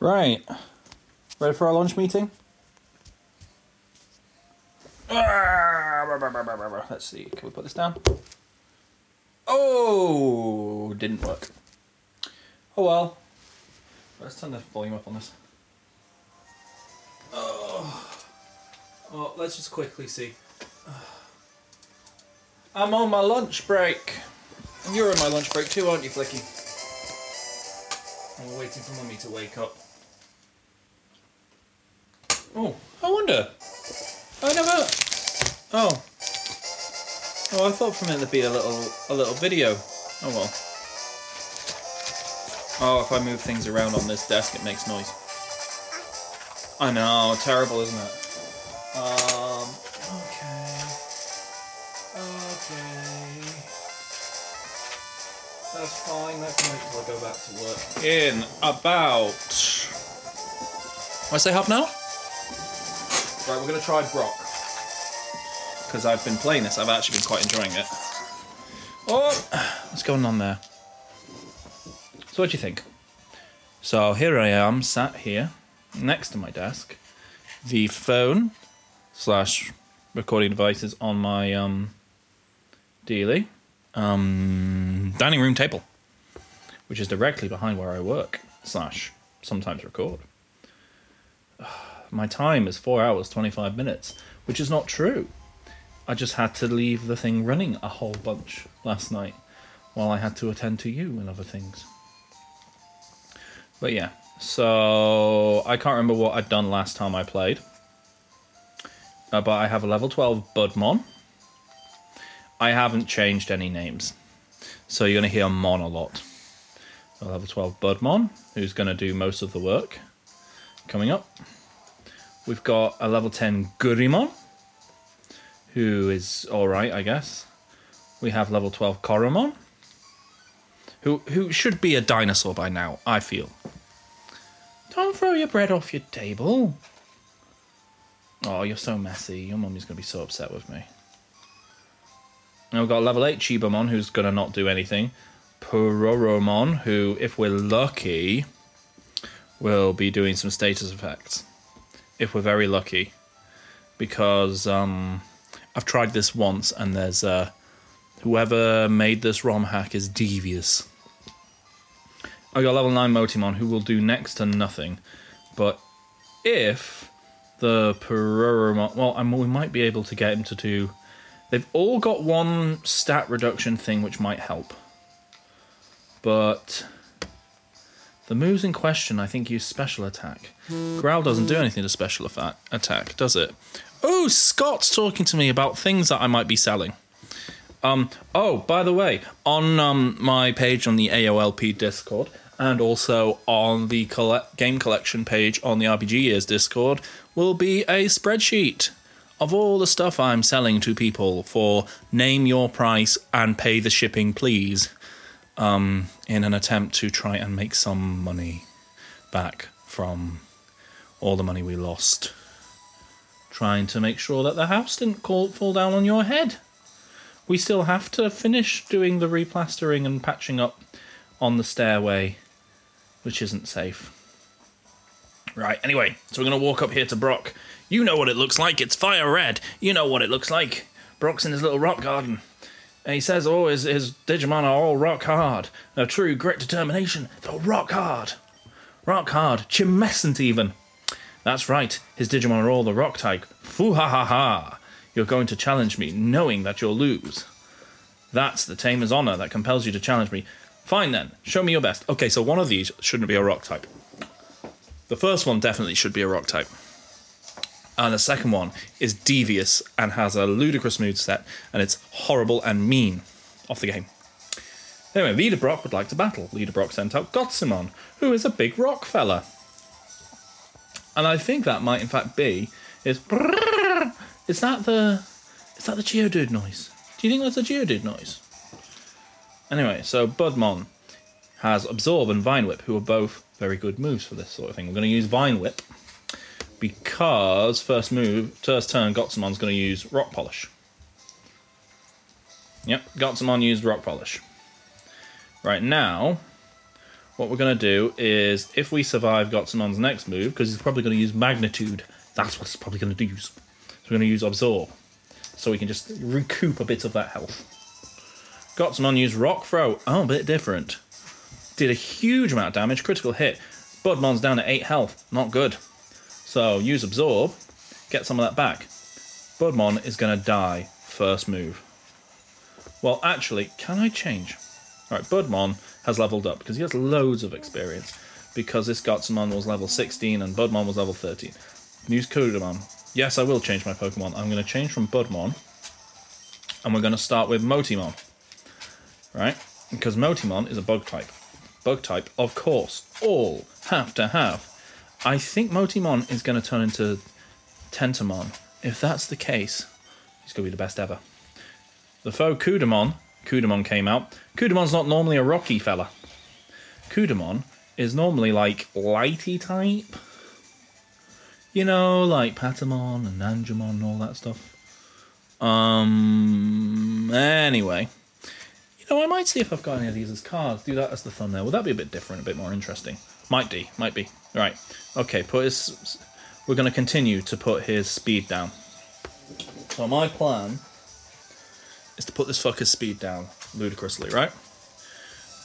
Right. Ready for our lunch meeting? Let's see. Can we put this down? Oh, didn't work. Oh well. Let's turn the volume up on this. Oh, oh let's just quickly see. I'm on my lunch break. You're on my lunch break too, aren't you, Flicky? We're waiting for Mummy to wake up. Oh, I wonder. I never. Oh. Oh, I thought for a minute there'd be a little a little video. Oh well. Oh, if I move things around on this desk, it makes noise. I know, terrible, isn't it? Um. Okay. Okay. That's fine. That can wait till I go back to work. In about. I say half an hour. Right, we're gonna try Brock because I've been playing this. I've actually been quite enjoying it. Oh, what's going on there? So, what do you think? So here I am, sat here next to my desk. The phone slash recording devices on my um, daily um, dining room table, which is directly behind where I work slash sometimes record. My time is four hours twenty five minutes, which is not true. I just had to leave the thing running a whole bunch last night while I had to attend to you and other things. But yeah, so I can't remember what I'd done last time I played. Uh, but I have a level 12 Budmon. I haven't changed any names. So you're going to hear Mon a lot. A level 12 Budmon, who's going to do most of the work. Coming up. We've got a level 10 Gurimon, who is alright, I guess. We have level 12 Koromon, who, who should be a dinosaur by now, I feel. Don't throw your bread off your table. Oh, you're so messy. Your mummy's going to be so upset with me. Now we've got level 8 Chibomon, who's going to not do anything. Puroromon, who, if we're lucky, will be doing some status effects. If we're very lucky. Because um, I've tried this once, and there's uh, whoever made this ROM hack is devious. I got level 9 Motimon, who will do next to nothing. But if the Puroromon. Well, I'm, we might be able to get him to do. They've all got one stat reduction thing which might help. But. The moves in question, I think, use special attack. Growl doesn't do anything to special affa- attack, does it? Oh, Scott's talking to me about things that I might be selling. Um, oh, by the way, on um, my page on the AOLP Discord, and also on the game collection page on the RPG Years Discord, will be a spreadsheet of all the stuff I'm selling to people for name your price and pay the shipping, please, um, in an attempt to try and make some money back from all the money we lost. Trying to make sure that the house didn't call, fall down on your head. We still have to finish doing the replastering and patching up on the stairway, which isn't safe. Right, anyway, so we're going to walk up here to Brock. You know what it looks like. It's fire red. You know what it looks like. Brock's in his little rock garden. And he says, oh, his, his Digimon are all rock hard. A true grit determination. They're rock hard. Rock hard. Chimescent even. That's right. His Digimon are all the rock type. Foo ha ha ha. You're going to challenge me knowing that you'll lose. That's the tamer's honor that compels you to challenge me. Fine then. Show me your best. Okay, so one of these shouldn't be a rock type. The first one definitely should be a rock type. And the second one is devious and has a ludicrous mood set, and it's horrible and mean off the game. Anyway, Leader Brock would like to battle. Leader Brock sent out Gotsumon, who is a big rock fella. And I think that might in fact be is is that the is that the Geodude noise? Do you think that's a Geodude noise? Anyway, so Budmon has Absorb and Vine Whip, who are both very good moves for this sort of thing. We're going to use Vine Whip because first move, first turn, Gotsumon's going to use Rock Polish. Yep, Gotsumon used Rock Polish. Right now, what we're going to do is if we survive Gotsumon's next move, because he's probably going to use Magnitude, that's what he's probably going to use. So we're going to use Absorb, so we can just recoup a bit of that health. Gotsumon used Rock Throw, oh, a bit different. Did a huge amount of damage, critical hit. Budmon's down at 8 health, not good. So use Absorb, get some of that back. Budmon is going to die first move. Well, actually, can I change? All right, Budmon has leveled up because he has loads of experience. Because this Gotsumon was level 16 and Budmon was level 13. Use Kudamon. Yes, I will change my Pokemon. I'm going to change from Budmon. And we're going to start with Motimon. Right? Because Motimon is a bug type. Bug type, of course, all have to have. I think Motimon is going to turn into Tentomon. If that's the case, he's going to be the best ever. The foe Kudamon, Kudamon came out. Kudamon's not normally a rocky fella. Kudamon is normally like lighty type. You know, like Patamon and Angemon and all that stuff. Um. Anyway, you know, I might see if I've got any of these as cards. Do that as the thumbnail. Would that be a bit different, a bit more interesting? Might be, might be. Right. Okay. Put his. We're going to continue to put his speed down. So my plan is to put this fucker's speed down ludicrously, right?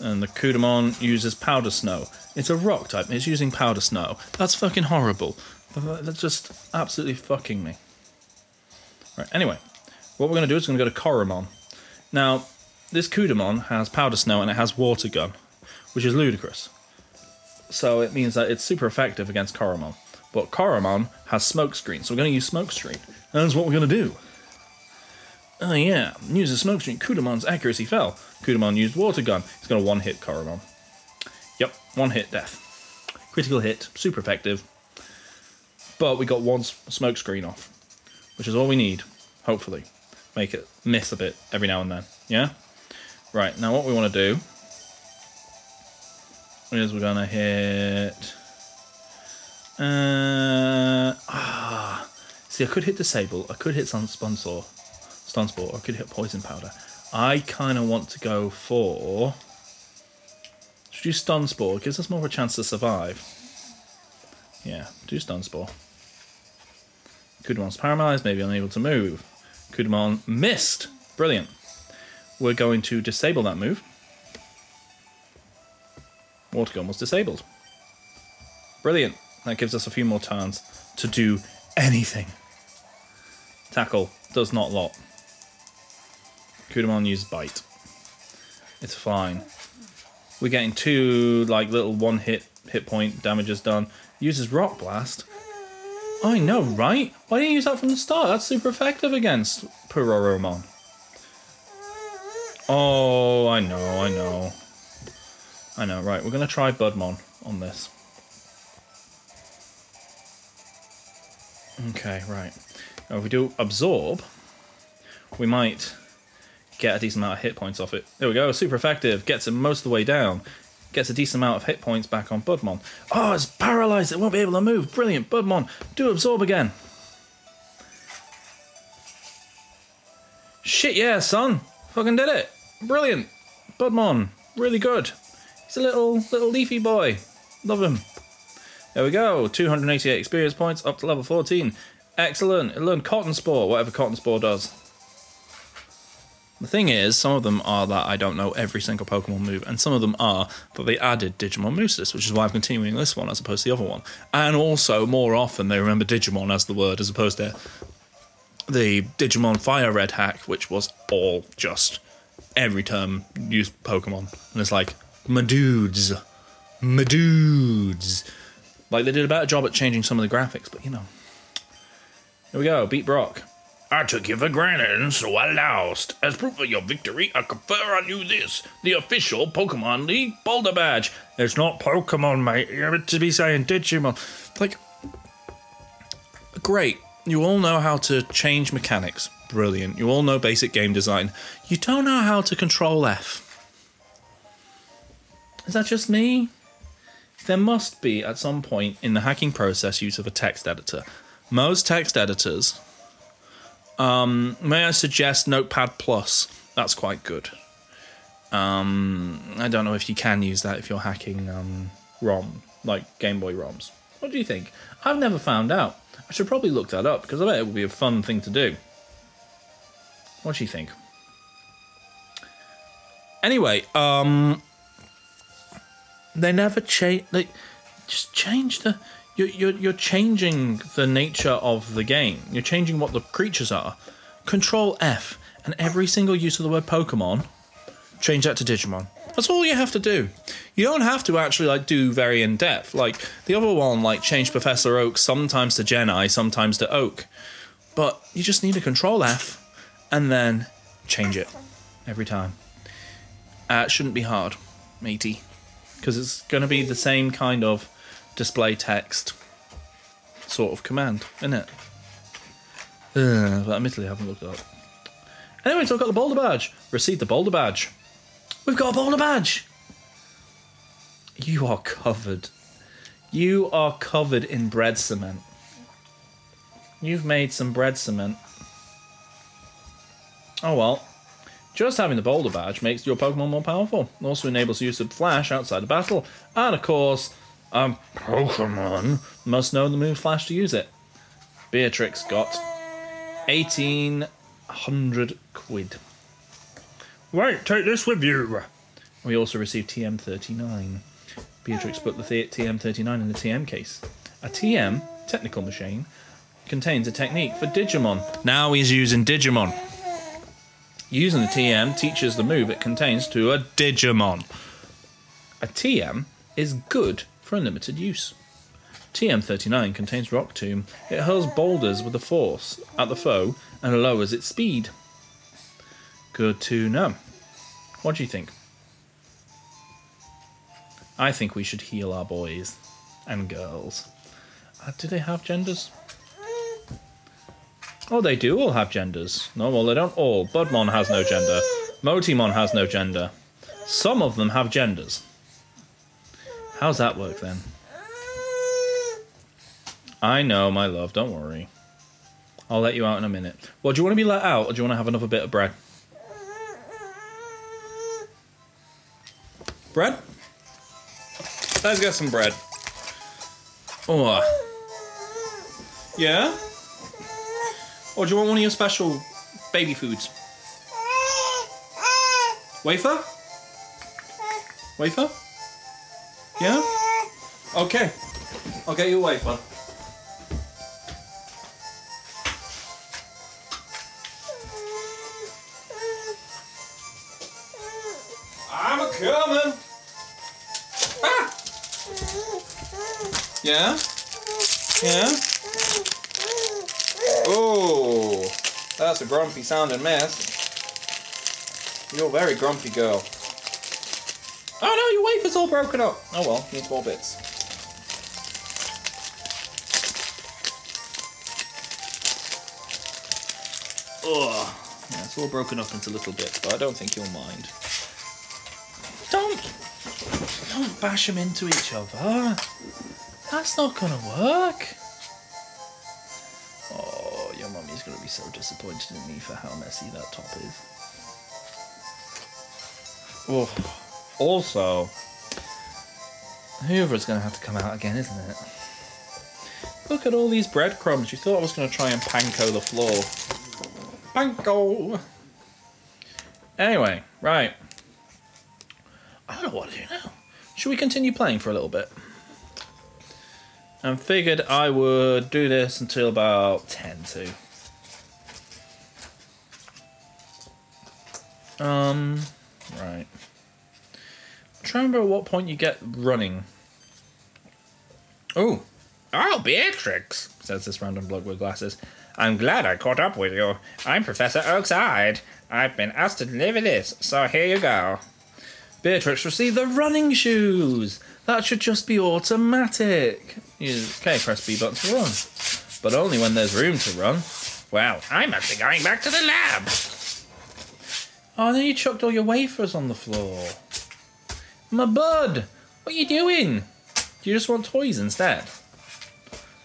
And the Kudamon uses powder snow. It's a rock type. It's using powder snow. That's fucking horrible. That's just absolutely fucking me. Right. Anyway, what we're going to do is we're going to go to Koromon. Now, this Kudamon has powder snow and it has water gun, which is ludicrous. So it means that it's super effective against Koromon. But Koromon has smoke screen, so we're going to use smoke screen. And that's what we're going to do. Oh yeah, smoke screen. Kudamon's accuracy fell. Kudamon used water gun. He's going to one hit Koromon. Yep, one hit death. Critical hit, super effective. But we got one smoke screen off, which is all we need, hopefully. Make it miss a bit every now and then. Yeah? Right, now what we want to do we're to hit. Uh, ah. See, I could hit Disable, I could hit Sponsor, Stun Spore, or I could hit Poison Powder. I kind of want to go for. Should do Stun Spore, gives us more of a chance to survive. Yeah, do Stun Spore. Kudamon's paralyzed, maybe unable to move. Kudamon missed. Brilliant. We're going to disable that move. Water Gun was disabled. Brilliant. That gives us a few more turns to do anything. Tackle does not lot. Kudamon uses bite. It's fine. We're getting two like little one hit hit point damages done. Uses rock blast. I know, right? Why didn't you use that from the start? That's super effective against Puroromon. Oh, I know, I know. I know, right. We're going to try Budmon on this. Okay, right. Now, if we do Absorb, we might get a decent amount of hit points off it. There we go, super effective. Gets it most of the way down. Gets a decent amount of hit points back on Budmon. Oh, it's paralyzed. It won't be able to move. Brilliant. Budmon, do Absorb again. Shit, yeah, son. Fucking did it. Brilliant. Budmon, really good. He's a little little leafy boy. Love him. There we go. 288 experience points up to level 14. Excellent. It learned Cotton Spore, whatever Cotton Spore does. The thing is, some of them are that I don't know every single Pokemon move, and some of them are that they added Digimon moves which is why I'm continuing this one as opposed to the other one. And also, more often, they remember Digimon as the word as opposed to the Digimon Fire Red hack, which was all just every term used Pokemon. And it's like, my dudes, my dudes. Like they did a better job at changing some of the graphics, but you know. Here we go, beat Brock. I took you for granted, so I lost. As proof of your victory, I confer on you this the official Pokemon League Boulder Badge. It's not Pokemon, mate. You're meant to be saying Digimon. Like, great. You all know how to change mechanics. Brilliant. You all know basic game design. You don't know how to control F. Is that just me? There must be, at some point in the hacking process, use of a text editor. Most text editors, um, may I suggest Notepad Plus? That's quite good. Um, I don't know if you can use that if you're hacking um, ROM, like Game Boy ROMs. What do you think? I've never found out. I should probably look that up because I bet it would be a fun thing to do. What do you think? Anyway, um, they never change. They just change the. You're, you're you're changing the nature of the game. You're changing what the creatures are. Control F and every single use of the word Pokemon, change that to Digimon. That's all you have to do. You don't have to actually like do very in depth. Like the other one, like change Professor Oak sometimes to Gennai, sometimes to Oak. But you just need to control F and then change it every time. Uh, it shouldn't be hard, matey, because it's going to be the same kind of display text sort of command, isn't it? Uh, but admittedly, I haven't looked up. Anyway, so I've got the boulder badge. Received the boulder badge. We've got a boulder badge. You are covered. You are covered in bread cement. You've made some bread cement. Oh well. Just having the boulder badge makes your Pokemon more powerful. It also enables use of Flash outside of battle. And of course, a Pokemon must know the move Flash to use it. Beatrix got 1800 quid. Wait, take this with you. We also received TM39. Beatrix put the TM39 in the TM case. A TM, technical machine, contains a technique for Digimon. Now he's using Digimon. Using the TM teaches the move it contains to a Digimon. A TM is good for unlimited use. TM39 contains Rock Tomb. It hurls boulders with a force at the foe and lowers its speed. Good to know. What do you think? I think we should heal our boys and girls. Uh, do they have genders? Oh, they do all have genders. No, well, they don't all. Budmon has no gender. Motimon has no gender. Some of them have genders. How's that work then? I know, my love, don't worry. I'll let you out in a minute. Well, do you want to be let out or do you want to have another bit of bread? Bread? Let's get some bread. Oh. Yeah? Or do you want one of your special baby foods? Wafer? Wafer? Yeah? Okay. I'll get you a wafer. I'm a coming. Ah! Yeah? Yeah? Oh, that's a grumpy sounding mess. You're a very grumpy girl. Oh no, your wafer's all broken up. Oh well, needs more bits. Ugh. Yeah, it's all broken up into little bits, but I don't think you'll mind. Don't, don't bash them into each other. That's not gonna work. So disappointed in me for how messy that top is. Oh, also, Hoover's gonna have to come out again, isn't it? Look at all these breadcrumbs. You thought I was gonna try and panko the floor. Panko! Anyway, right. I don't know what to do now. Should we continue playing for a little bit? And figured I would do this until about 10 to. Um, right. I'm trying to remember at what point you get running. Oh, oh, Beatrix, says this random bloke with glasses. I'm glad I caught up with you. I'm Professor Oak's aide. I've been asked to deliver this, so here you go. Beatrix received the running shoes. That should just be automatic. Okay, press B button to run. But only when there's room to run. Well, I'm actually going back to the lab. Oh, then you chucked all your wafers on the floor. My bud, what are you doing? Do you just want toys instead?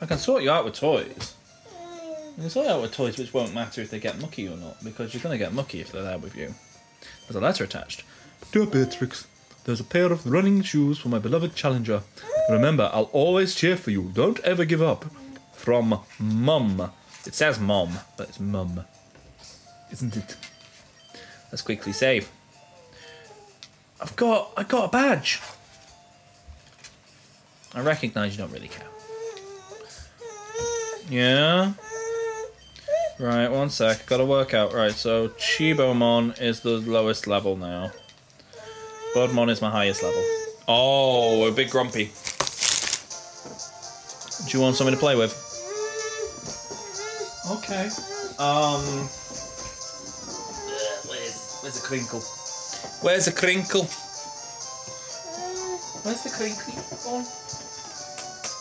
I can sort you out with toys. I can sort you out with toys which won't matter if they get mucky or not, because you're going to get mucky if they're there with you. There's a letter attached. Dear Beatrix, there's a pair of running shoes for my beloved challenger. Remember, I'll always cheer for you. Don't ever give up. From Mum. It says Mum, but it's Mum. Isn't it? Let's quickly save. I've got I got a badge. I recognise you don't really care. Yeah. Right, one sec. Gotta work out. Right, so Chibomon is the lowest level now. Budmon is my highest level. Oh, a bit grumpy. Do you want something to play with? Okay. Um. Where's Where's the crinkle? Where's the crinkle? Where's the crinkly one?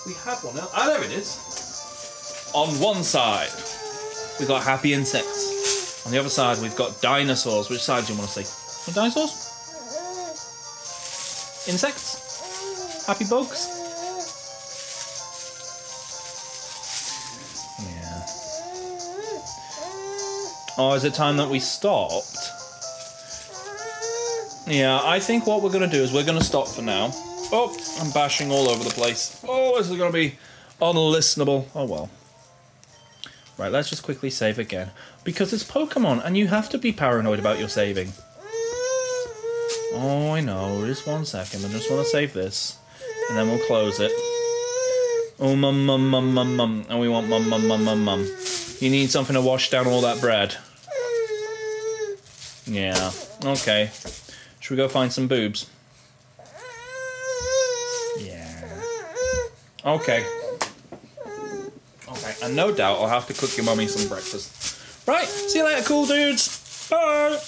We had one. Ah, there it is. On one side, we've got happy insects. On the other side, we've got dinosaurs. Which side do you want to see? What dinosaurs? Insects? Happy bugs? Yeah. Oh, is it time that we stopped? Yeah, I think what we're going to do is we're going to stop for now. Oh, I'm bashing all over the place. Oh, this is going to be unlistenable. Oh well. Right, let's just quickly save again. Because it's Pokemon and you have to be paranoid about your saving. Oh, I know. Just one second. I just want to save this. And then we'll close it. Oh, mum, mum, mum, mum, mum. And we want mum, mum, mum, mum, mum. You need something to wash down all that bread. Yeah. Okay. Should we go find some boobs? Yeah. Okay. Okay. And no doubt I'll have to cook your mummy some breakfast. Right. See you later, cool dudes. Bye.